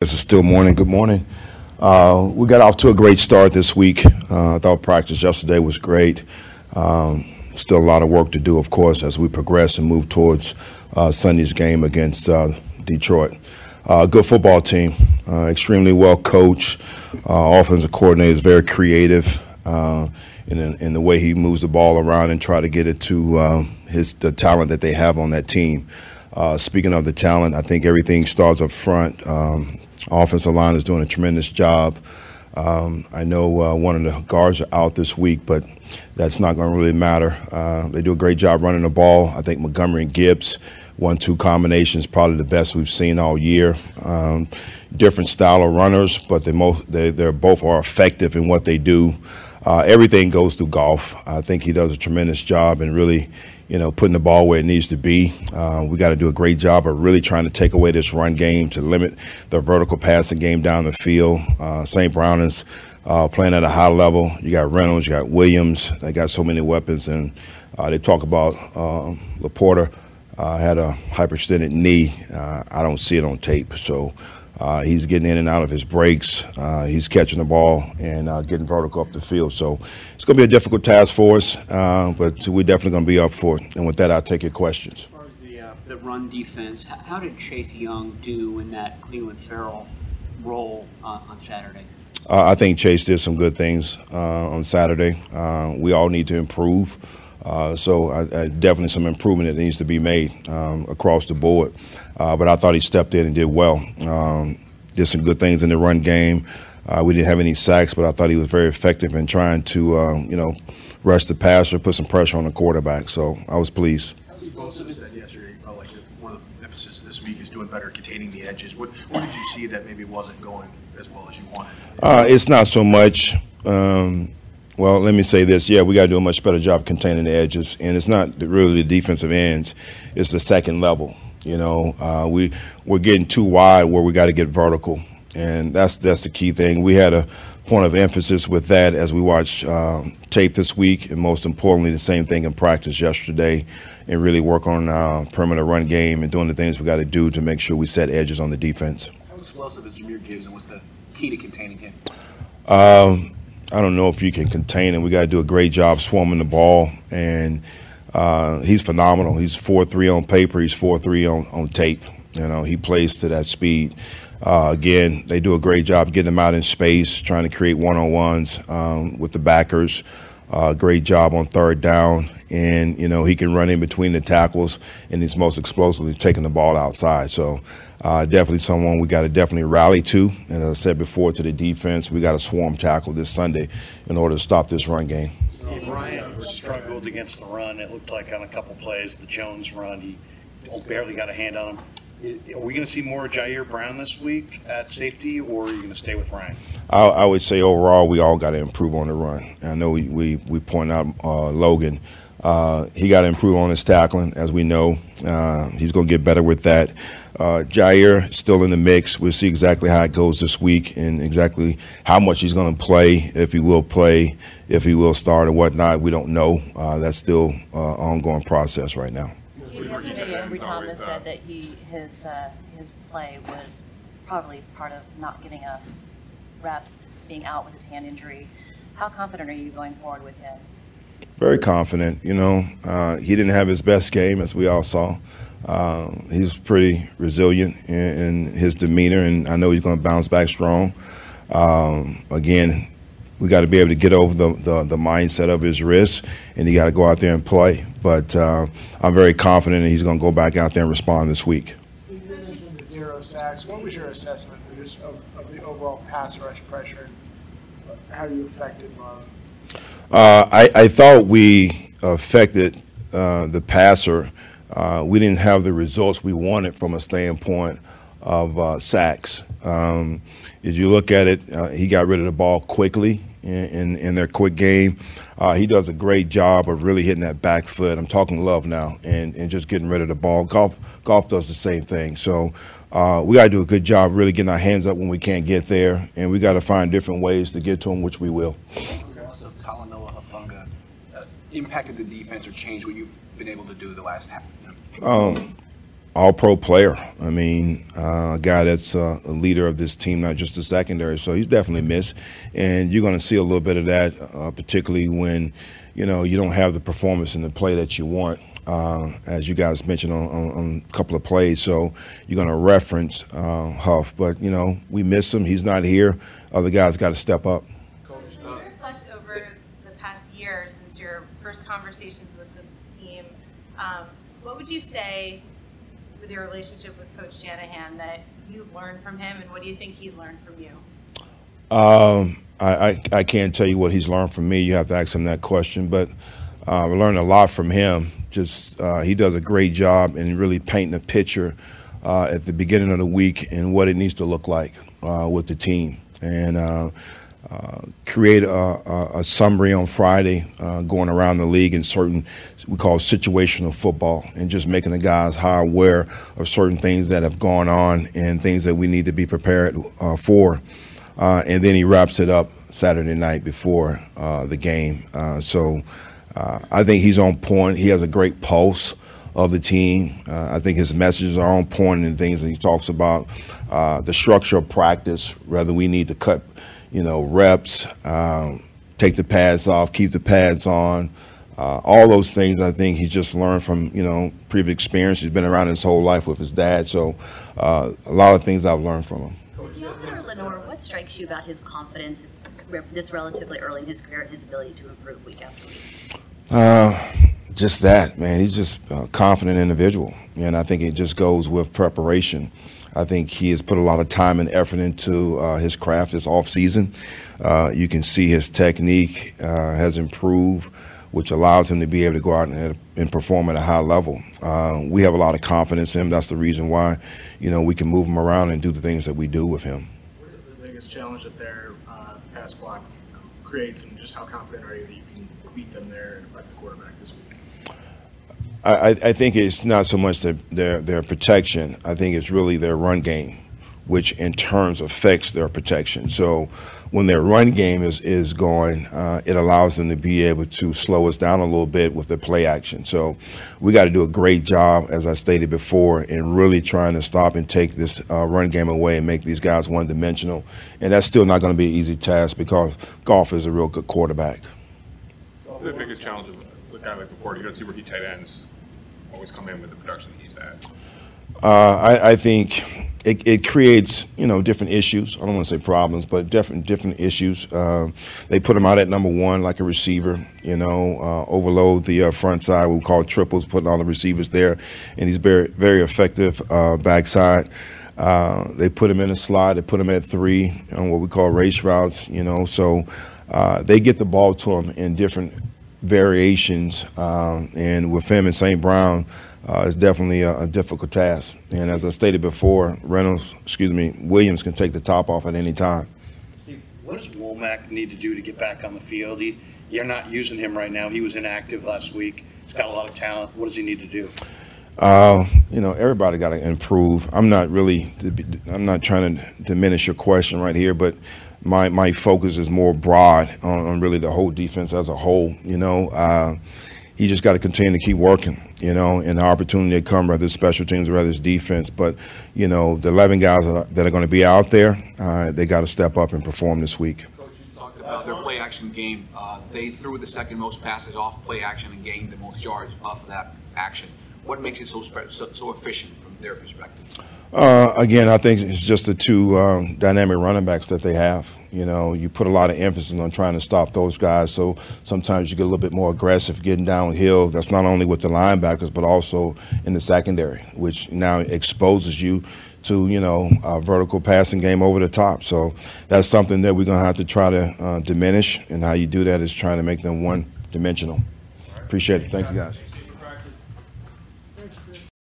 This is still morning. Good morning. Uh, we got off to a great start this week. Uh, I thought practice yesterday was great. Um, still a lot of work to do, of course, as we progress and move towards uh, Sunday's game against uh, Detroit. Uh, good football team, uh, extremely well coached. offensive coordinator is very creative in, in, the way he moves the ball around and try to get it to his the talent that they have on that team. speaking of the talent, I think everything starts up front. Um, Offensive line is doing a tremendous job. Um, I know uh, one of the guards are out this week, but that's not going to really matter. Uh, they do a great job running the ball. I think Montgomery and Gibbs, one-two combinations, probably the best we've seen all year. Um, different style of runners, but they they they both are effective in what they do. Uh, everything goes through Goff. I think he does a tremendous job and really you know, putting the ball where it needs to be. Uh, we got to do a great job of really trying to take away this run game to limit the vertical passing game down the field. Uh, St. Brown is uh, playing at a high level. You got Reynolds, you got Williams. They got so many weapons, and uh, they talk about uh, LaPorta uh, had a hyperextended knee. I don't see it on tape, so. Uh, he's getting in and out of his breaks. Uh, he's catching the ball and uh, getting vertical up the field. So it's going to be a difficult task for us, uh, but we're definitely going to be up for it. And with that, I'll take your questions. As far as the, uh, the run defense, how did Chase Young do in that Clelin Ferrell role uh, on Saturday? I think Chase did some good things on Saturday. we all need to improve. Uh, so I, I definitely some improvement that needs to be made um, across the board. Uh, but I thought he stepped in and did well. Um, did some good things in the run game. Uh, we didn't have any sacks, but I thought he was very effective in trying to, um, you know, rush the passer, put some pressure on the quarterback. So I was pleased. You both said yesterday you felt like one of the emphasis this week is doing better containing the edges. What, what did you see that maybe wasn't going as well as you wanted? Uh, it's not so much. Um, well, let me say this. Yeah, we got to do a much better job containing the edges, and it's not really the defensive ends; it's the second level. You know, uh, we we're getting too wide where we got to get vertical, and that's that's the key thing. We had a point of emphasis with that as we watched um, tape this week, and most importantly, the same thing in practice yesterday, and really work on our perimeter run game and doing the things we got to do to make sure we set edges on the defense. How explosive is Jahmyr Gibbs, and what's the key to containing him? Um, I don't know if you can contain him. We got to do a great job swarming the ball, and uh, he's phenomenal. He's four three on paper. He's four three on on tape. You know, he plays to that speed. Uh, again, they do a great job getting him out in space, trying to create one on ones um, with the backers. Uh, great job on third down, and you know he can run in between the tackles, and he's most explosively taking the ball outside. So uh, definitely someone we got to definitely rally to. And as I said before, to the defense, we got to swarm tackle this Sunday in order to stop this run game. Bryant struggled against the run. It looked like on a couple plays, the Jones run, he barely got a hand on him. Are we going to see more Ji'Ayir Brown this week at safety, or are you going to stay with Ryan? I, I would say overall, we all got to improve on the run. I know we, we, we point out uh, Logan. Uh, he got to improve on his tackling, as we know. Uh, he's going to get better with that. Uh, Ji'Ayir still in the mix. We'll see exactly how it goes this week and exactly how much he's going to play, if he will play, if he will start or whatnot. We don't know. Uh, that's still uh, ongoing process right now. Yesterday, Ambry Thomas said that he, his, his play was probably part of not getting enough reps, being out with his hand injury. How confident are you going forward with him? Very confident. You know, uh, he didn't have his best game, as we all saw. Uh, he's pretty resilient in, in, his demeanor, and I know he's going to bounce back strong. Um, again, we got to be able to get over the, the, the, mindset of his wrist, and he got to go out there and play. But uh, I'm very confident that he's going to go back out there and respond this week. Zero sacks. What was your assessment of, of the overall pass rush pressure? How you affected Love? Uh, I, I, thought we affected uh, the passer. Uh, we didn't have the results we wanted from a standpoint of uh, sacks. Um, if you look at it, uh, he got rid of the ball quickly in, in, in their quick game. Uh, he does a great job of really hitting that back foot. I'm talking love now, and, and just getting rid of the ball. Golf, Goff does the same thing. So we got to do a good job really getting our hands up when we can't get there, and we got to find different ways to get to him, which we will impacted the defense or changed what you've been able to do the last half? Um, all pro player. I mean, uh, a guy that's uh, a leader of this team, not just the secondary. So he's definitely missed, and you're going to see a little bit of that, uh, particularly when you know you don't have the performance and the play that you want. Uh, as you guys mentioned on, on, on, a couple of plays, so you're going to reference uh, Huff, but you know we miss him. He's not here. Other guys got to step up. As you reflect over the past year since your first conversations with this team, um, what would you say with your relationship with Coach Shanahan that you've learned from him, and what do you think he's learned from you? Um, I, I, I can't tell you what he's learned from me. You have to ask him that question, but uh, I learned a lot from him. Just uh, he does a great job in really painting a picture uh, at the beginning of the week and what it needs to look like uh, with the team, and uh, uh, create a, a, a, summary on Friday, going around the league in certain we call situational football, and just making the guys high aware of certain things that have gone on and things that we need to be prepared for. and then he wraps it up Saturday night before the game. so. Uh, I think he's on point. He has a great pulse of the team. Uh, I think his messages are on point and things that he talks about. Uh, the structure of practice, whether we need to cut, you know, reps, um, take the pads off, keep the pads on. Uh, all those things I think he just learned from you know previous experience. He's been around his whole life with his dad, so uh, a lot of things I've learned from him. Lenoir, what strikes you about his confidence this relatively early in his career and his ability to improve week after week? Uh, just that, man. He's just a confident individual, and I think it just goes with preparation. I think he has put a lot of time and effort into uh, his craft this off season. Uh, you can see his technique uh, has improved, which allows him to be able to go out and, and perform at a high level. Uh, we have a lot of confidence in him. That's the reason why, you know, we can move him around and do the things that we do with him. What is the biggest challenge that their uh, pass block creates, and just how confident are you that you can beat them there and affect the quarterback this week? I, I think it's not so much their, their, their protection. I think it's really their run game, which in turns affects their protection. So when their run game is, is going, uh, it allows them to be able to slow us down a little bit with their play action. So we got to do a great job, as I stated before, in really trying to stop and take this uh, run game away and make these guys one dimensional. And that's still not going to be an easy task because Goff is a real good quarterback. What's the biggest challenge guy like LaPorta? You don't see he tight ends always come in with the production he's at. Uh, I, I, think it, it, creates, you know, different issues. I don't want to say problems, but different different issues. Uh, they put him out at number one, like a receiver. You know, uh, overload the uh, front side. We call triples, putting all the receivers there, and he's very very effective uh, backside. Uh, they put him in a slot. They put him at three on what we call race routes. You know, so they get the ball to him in different variations, um, and with him and St. Brown, uh, it's definitely a, a, difficult task. And as I stated before, Reynolds, excuse me, Williams can take the top off at any time. Steve, what does Womack need to do to get back on the field? He, you're not using him right now. He was inactive last week. He's got a lot of talent. What does he need to do? Uh, you know, everybody got to improve. I'm not really, I'm not trying to diminish your question right here, but my my focus is more broad on, on really the whole defense as a whole. You know, uh, he just got to continue to keep working. You know, and the opportunity to come, whether it's special teams whether it's defense. But you know, the 11 guys that are, that are going to be out there, uh, they got to step up and perform this week. You talked about their play action game. Uh, they threw the second most passes off play action and gained the most yards off of that action. What makes it so so, so efficient from their perspective? Uh, again, I think it's just the two um, dynamic running backs that they have. You know, you put a lot of emphasis on trying to stop those guys. So sometimes you get a little bit more aggressive getting downhill. That's not only with the linebackers, but also in the secondary, which now exposes you to you know a vertical passing game over the top. So that's something that we're gonna have to try to uh, diminish. And how you do that is trying to make them one dimensional. Appreciate it. Thank you guys.